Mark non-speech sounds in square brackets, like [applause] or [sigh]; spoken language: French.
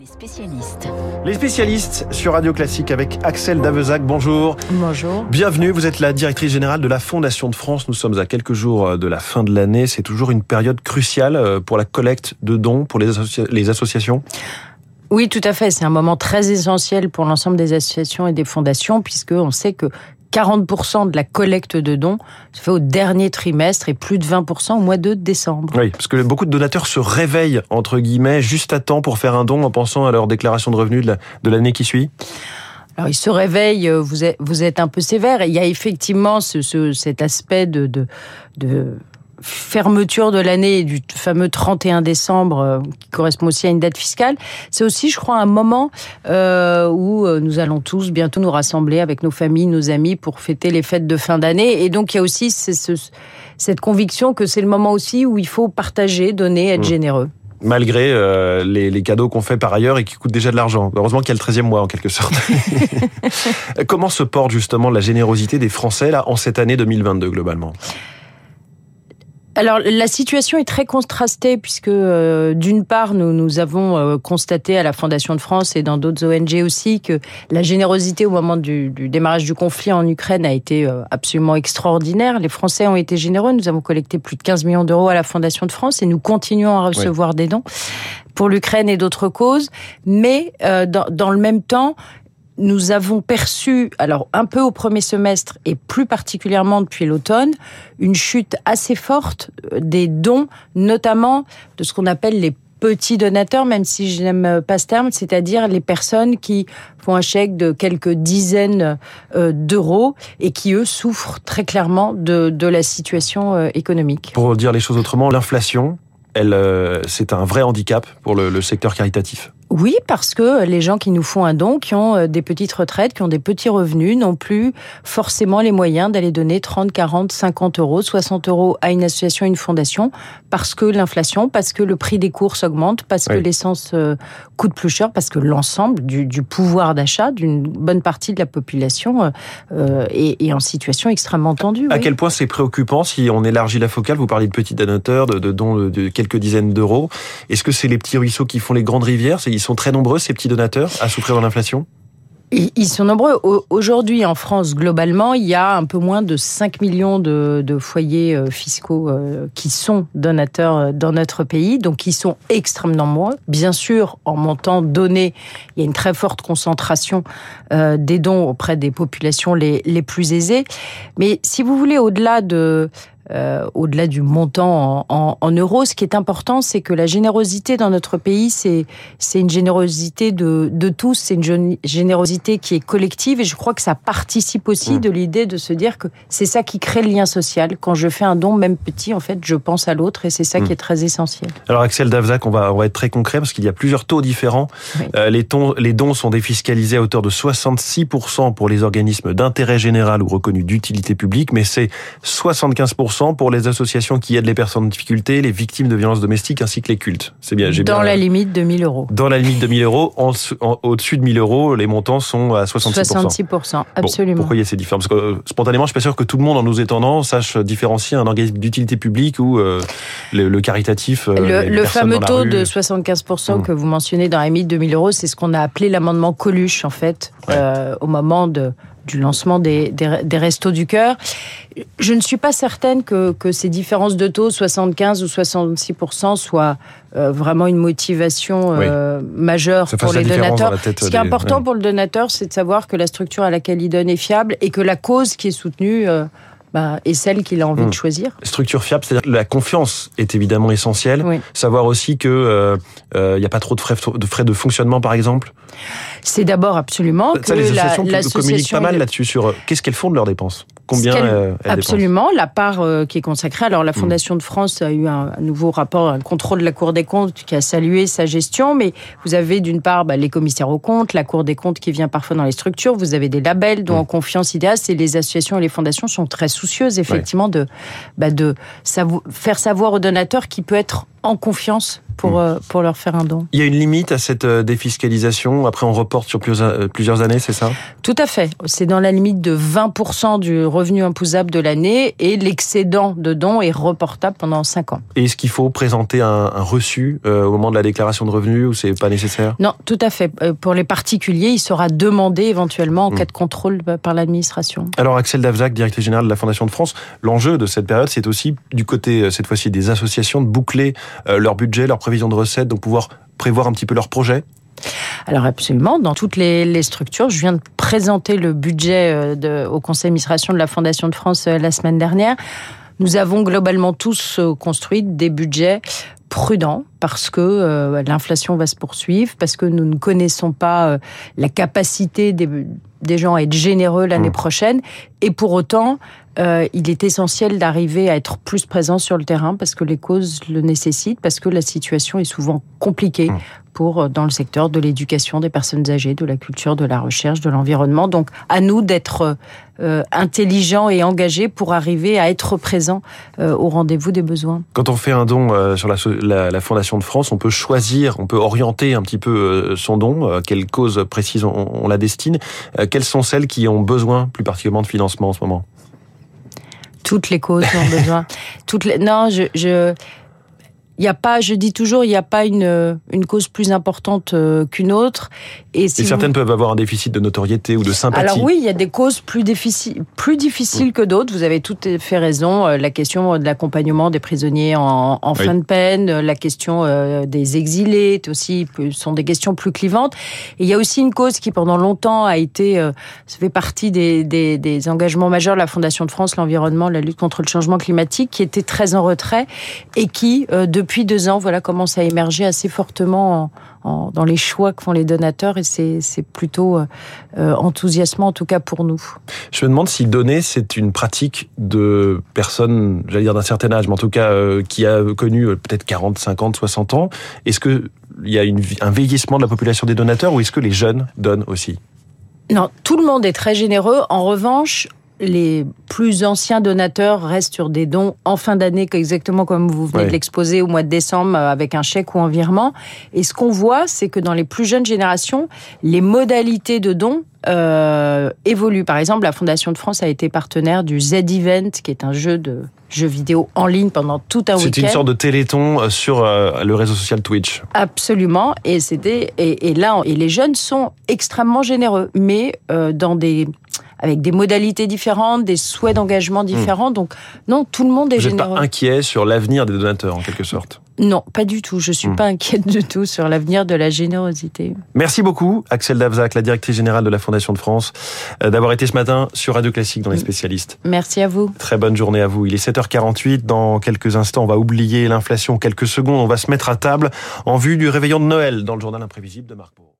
Les spécialistes. Les spécialistes sur Radio Classique avec Axel Davezac. Bonjour. Bonjour. Bienvenue. Vous êtes la directrice générale de la Fondation de France. Nous sommes à quelques jours de la fin de l'année. C'est toujours une période cruciale euh, pour la collecte de dons pour les, associa les associations. Oui, tout à fait. C'est un moment très essentiel pour l'ensemble des associations et des fondations, puisque on sait que 40% de la collecte de dons se fait au dernier trimestre et plus de 20% au mois de décembre. Oui, parce que beaucoup de donateurs se réveillent, entre guillemets, juste à temps pour faire un don en pensant à leur déclaration de revenus de l'année qui suit alors, ils se réveillent, vous êtes, vous êtes un peu sévère. il y a effectivement ce, ce, cet aspect de, de, de fermeture de l'année du fameux 31 décembre euh, qui correspond aussi à une date fiscale, c'est aussi, je crois, un moment euh, où euh, nous allons tous bientôt nous rassembler avec nos familles, nos amis pour fêter les fêtes de fin d'année. Et donc, il y a aussi ce, cette conviction que c'est le moment aussi où il faut partager, donner, être mmh. généreux malgré euh, les, les, cadeaux qu'on fait par ailleurs et qui coûtent déjà de l'argent. Heureusement qu'il y a le 13e mois en quelque sorte. [laughs] Comment se porte justement la générosité des Français là en cette année 2022 globalement? Alors la situation est très contrastée puisque euh, d'une part nous nous avons euh, constaté à la Fondation de France et dans d'autres ONG aussi que la générosité au moment du, du démarrage du conflit en Ukraine a été euh, absolument extraordinaire. Les Français ont été généreux. Nous avons collecté plus de 15 millions d'euros à la Fondation de France et nous continuons à recevoir des dons pour l'Ukraine et d'autres causes. Mais dans, dans le même temps, nous avons perçu, alors un peu au premier semestre et plus particulièrement depuis l'automne, une chute assez forte euh, des dons, notamment de ce qu'on appelle les petits donateurs, même si je n'aime pas ce terme, c'est-à-dire les personnes qui font un chèque de quelques dizaines euh, d'euros et qui, eux, souffrent très clairement de, la situation euh, économique. Pour dire les choses autrement, l'inflation, elle, c'est un vrai handicap pour le secteur caritatif. Oui, parce que les gens qui nous font un don, qui ont euh, des petites retraites, qui ont des petits revenus, n'ont plus forcément les moyens d'aller donner 30, 40, 50 euros, 60 euros à une association, une fondation, parce que l'inflation, parce que le prix des courses augmente, parce que l'essence euh, coûte plus cher, parce que l'ensemble du, du, pouvoir d'achat d'une bonne partie de la population euh, est, est, en situation extrêmement tendue. À quel point c'est préoccupant si on élargit la focale? Vous parlez de petits donateurs, de, de dons de quelques dizaines d'euros. Est-ce que c'est les petits ruisseaux qui font les grandes rivières? Ils sont très nombreux, ces petits donateurs, à souffrir de l'inflation? Ils sont nombreux. Aujourd'hui, en France, globalement, il y a un peu moins de 5 millions de, foyers euh, fiscaux euh, qui sont donateurs euh, dans notre pays, donc ils sont extrêmement nombreux. Bien sûr, en montant donné, il y a une très forte concentration des dons auprès des populations les plus aisées. Mais si vous voulez, au-delà de euh, au-delà du montant en, en, euros, ce qui est important, c'est que la générosité dans notre pays, c'est c'est une générosité de, de tous, c'est une générosité qui est collective, et je crois que ça participe aussi mmh. de l'idée de se dire que c'est ça qui crée le lien social. Quand je fais un don, même petit, en fait, je pense à l'autre, et c'est ça mmh. qui est très essentiel. Alors Axel Davzac, on va on va être très concret parce qu'il y a plusieurs taux différents. Oui. Euh, les, tons, les dons sont défiscalisés à hauteur de 66% pour les organismes d'intérêt général ou reconnus d'utilité publique, mais c'est 75% pour les associations qui aident les personnes en difficulté, les victimes de violences domestiques ainsi que les cultes. C'est bien. J'ai dans la limite de 1000 euros. Dans la limite de 1000 euros. Au-dessus de 1000 euros, les montants sont à 66%. 66%, absolument. pourquoi il y a ces différences? Parce que euh, spontanément, je suis pas sûr que tout le monde en nous étendant sache différencier un organisme d'utilité publique ou euh, le, caritatif. Euh, le, fameux taux de 75% mmh. que vous mentionnez dans la limite de 1000 euros, c'est ce qu'on a appelé l'amendement Coluche, en fait, ouais. au moment de du lancement des, des, des restos du cœur. Je ne suis pas certaine que, que ces différences de taux, 75 ou 66% soient euh, vraiment une motivation euh, oui. majeure Ça pour les donateurs. Ce qui est important pour le donateur, c'est de savoir que la structure à laquelle il donne est fiable et que la cause qui est soutenue euh, bah, est celle qu'il a envie mmh. de choisir. Structure fiable, c'est-à-dire la confiance est évidemment essentielle. Oui. Savoir aussi que il euh, n'y euh, a pas trop de frais de frais de fonctionnement, par exemple. C'est d'abord absolument ça, que les associations la, communiquent pas mal là-dessus sur euh, qu'est-ce qu'elles font de leurs dépenses? Combien elles Absolument, la part euh, qui est consacrée. Alors la Fondation mmh. de France a eu un, un, nouveau rapport, un contrôle de la Cour des comptes qui a salué sa gestion, mais vous avez d'une part bah, les commissaires aux comptes, la Cour des comptes qui vient parfois dans les structures, vous avez des labels dont mmh. en confiance IDEAS et les associations et les fondations sont très soucieuses effectivement ouais. de, bah, de savoir, faire savoir aux donateurs qui peut être en confiance pour, hmm. euh, pour leur faire un don. Il y a une limite à cette euh, défiscalisation. Après, on reporte sur plusieurs, plusieurs années, c'est ça? Tout à fait. C'est dans la limite de 20% du revenu imposable de l'année et l'excédent de dons est reportable pendant 5 ans. Et est-ce qu'il faut présenter un, reçu au moment de la déclaration de revenus ou c'est pas nécessaire? Non, tout à fait. Pour les particuliers, il sera demandé éventuellement en hmm. cas de contrôle par l'administration. Alors, Axel Davzac, directeur général de la Fondation de France, l'enjeu de cette période, c'est aussi du côté, cette fois-ci, des associations de boucler euh, leur budget, leur prévision de recettes, donc pouvoir prévoir un petit peu leur projet alors absolument, dans toutes les, structures. Je viens de présenter le budget euh, au conseil d'administration de la Fondation de France euh, la semaine dernière. Nous avons globalement tous construit des budgets prudents parce que l'inflation va se poursuivre, parce que nous ne connaissons pas la capacité des, des gens à être généreux l'année mmh. prochaine. Et pour autant, euh, il est essentiel d'arriver à être plus présent sur le terrain parce que les causes le nécessitent, parce que la situation est souvent compliquée mmh. pour euh, dans le secteur de l'éducation des personnes âgées, de la culture, de la recherche, de l'environnement. Donc, à nous d'être euh, intelligents et engagés pour arriver à être présents au rendez-vous des besoins. Quand on fait un don sur la, la, Fondation de France, on peut choisir, on peut orienter un petit peu son don, quelle cause précise on, on la destine. quelles sont celles qui ont besoin plus particulièrement de financement en ce moment? Toutes les causes ont besoin. Toutes les... Non, je, je, il y a pas, je dis toujours, il n'y a pas une, une cause plus importante euh, qu'une autre. Et, certaines peuvent avoir un déficit de notoriété ou de sympathie. Alors oui, il y a des causes plus difficiles, plus difficiles que d'autres. Vous avez tout fait raison. Euh, la question de l'accompagnement des prisonniers en, en fin de peine, euh, la question des exilés aussi sont des questions plus clivantes. Et il y a aussi une cause qui pendant longtemps a été, ça fait partie des, des, des engagements majeurs de la Fondation de France, l'environnement, la lutte contre le changement climatique, qui était très en retrait et qui depuis deux ans, voilà, commence à émerger assez fortement dans les choix que font les donateurs et c'est plutôt euh, euh, enthousiasmant en tout cas pour nous. Je me demande si donner c'est une pratique de personnes, j'allais dire d'un certain âge, mais en tout cas euh, qui a connu peut-être 40, 50, 60 ans. Est-ce que il y a une, un vieillissement de la population des donateurs ou est-ce que les jeunes donnent aussi? Non, tout le monde est très généreux. En revanche, les plus anciens donateurs restent sur des dons en fin d'année, exactement comme vous venez de l'exposer au mois de décembre, euh, avec un chèque ou un virement. Et ce qu'on voit, c'est que dans les plus jeunes générations, les modalités de dons euh, évoluent. Par exemple, la Fondation de France a été partenaire du Z-Event, qui est un jeu de jeux vidéo en ligne pendant tout un week-end. C'était une sorte de téléthon euh, sur le réseau social Twitch. Absolument. Et c'était et, là et les jeunes sont extrêmement généreux, mais dans des avec des modalités différentes, des souhaits d'engagement différents. Hmm. Donc non, tout le monde est Vous généreux. Pas inquiet sur l'avenir des donateurs en quelque sorte? Non, pas du tout. Je suis hmm. pas inquiète du tout sur l'avenir de la générosité. Merci beaucoup, Axel Davzac, la directrice générale de la Fondation de France, euh, d'avoir été ce matin sur Radio Classique dans les hmm. spécialistes. Merci à vous. Très bonne journée à vous. Il est 7h48. Dans quelques instants, on va oublier l'inflation quelques secondes. On va se mettre à table en vue du réveillon de Noël dans le journal imprévisible de Marc Bourg.